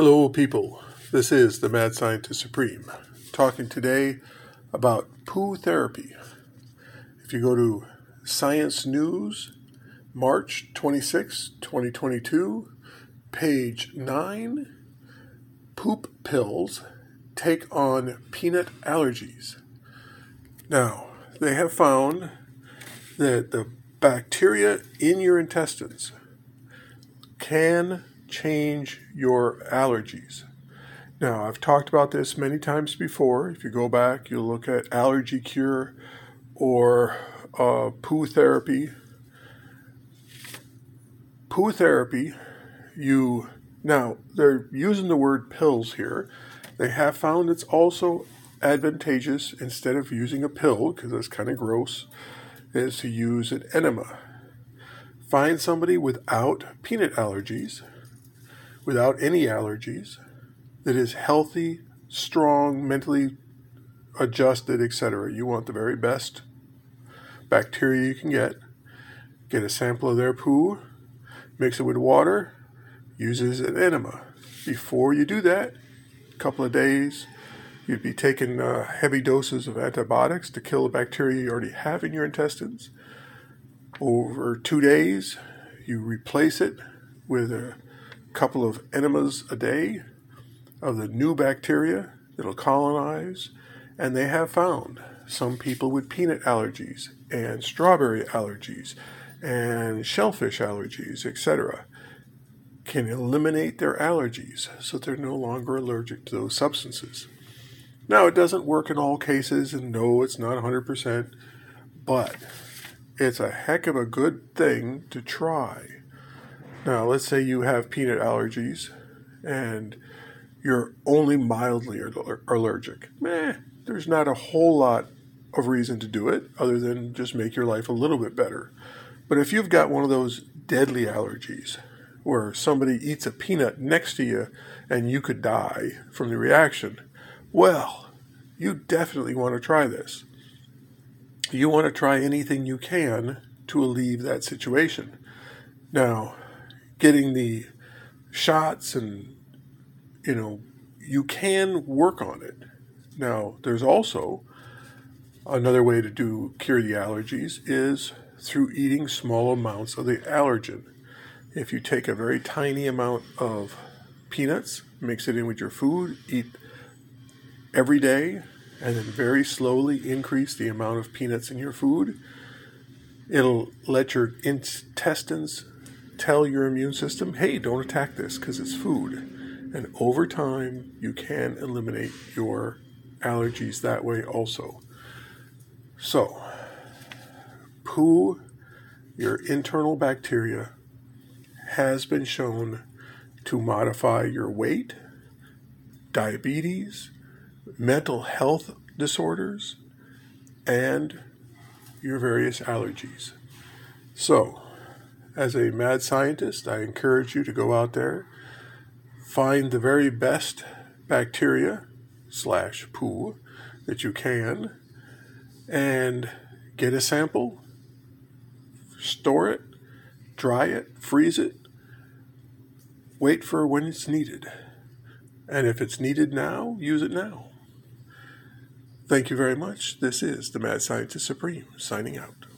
Hello, people. This is the Mad Scientist Supreme, talking today about poo therapy. If you go to Science News, March 26, 2022, page 9, poop pills take on peanut allergies. Now, they have found that the bacteria in your intestines can change your allergies. Now, I've talked about this many times before. If you go back, you'll look at allergy cure or uh, poo therapy. Poo therapy, you now they're using the word pills here. They have found it's also advantageous instead of using a pill because that's kind of gross, is to use an enema. Find somebody without peanut allergies without any allergies, that is healthy, strong, mentally adjusted, etc. You want the very best bacteria you can get. Get a sample of their poo, mix it with water, use it as an enema. Before you do that, a couple of days, you'd be taking uh, heavy doses of antibiotics to kill the bacteria you already have in your intestines. Over two days, you replace it with a couple of enemas a day of the new bacteria that'll colonize, and they have found some people with peanut allergies and strawberry allergies and shellfish allergies, etc., can eliminate their allergies so they're no longer allergic to those substances. Now, it doesn't work in all cases, and no, it's not 100%, but it's a heck of a good thing to try now, let's say you have peanut allergies and you're only mildly allergic. Meh, there's not a whole lot of reason to do it other than just make your life a little bit better. But if you've got one of those deadly allergies where somebody eats a peanut next to you and you could die from the reaction, well, you definitely want to try this. You want to try anything you can to alleviate that situation. Now, getting the shots and you know you can work on it. Now there's also another way to do cure the allergies is through eating small amounts of the allergen. If you take a very tiny amount of peanuts mix it in with your food eat every day and then very slowly increase the amount of peanuts in your food it'll let your intestines tell your immune system, hey, don't attack this because it's food. And over time, you can eliminate your allergies that way also. So, poo, your internal bacteria, has been shown to modify your weight, diabetes, mental health disorders, and your various allergies. So, as a mad scientist, I encourage you to go out there, find the very best bacteria slash poo that you can, and get a sample, store it, dry it, freeze it, wait for when it's needed. And if it's needed now, use it now. Thank you very much. This is the Mad Scientist Supreme signing out.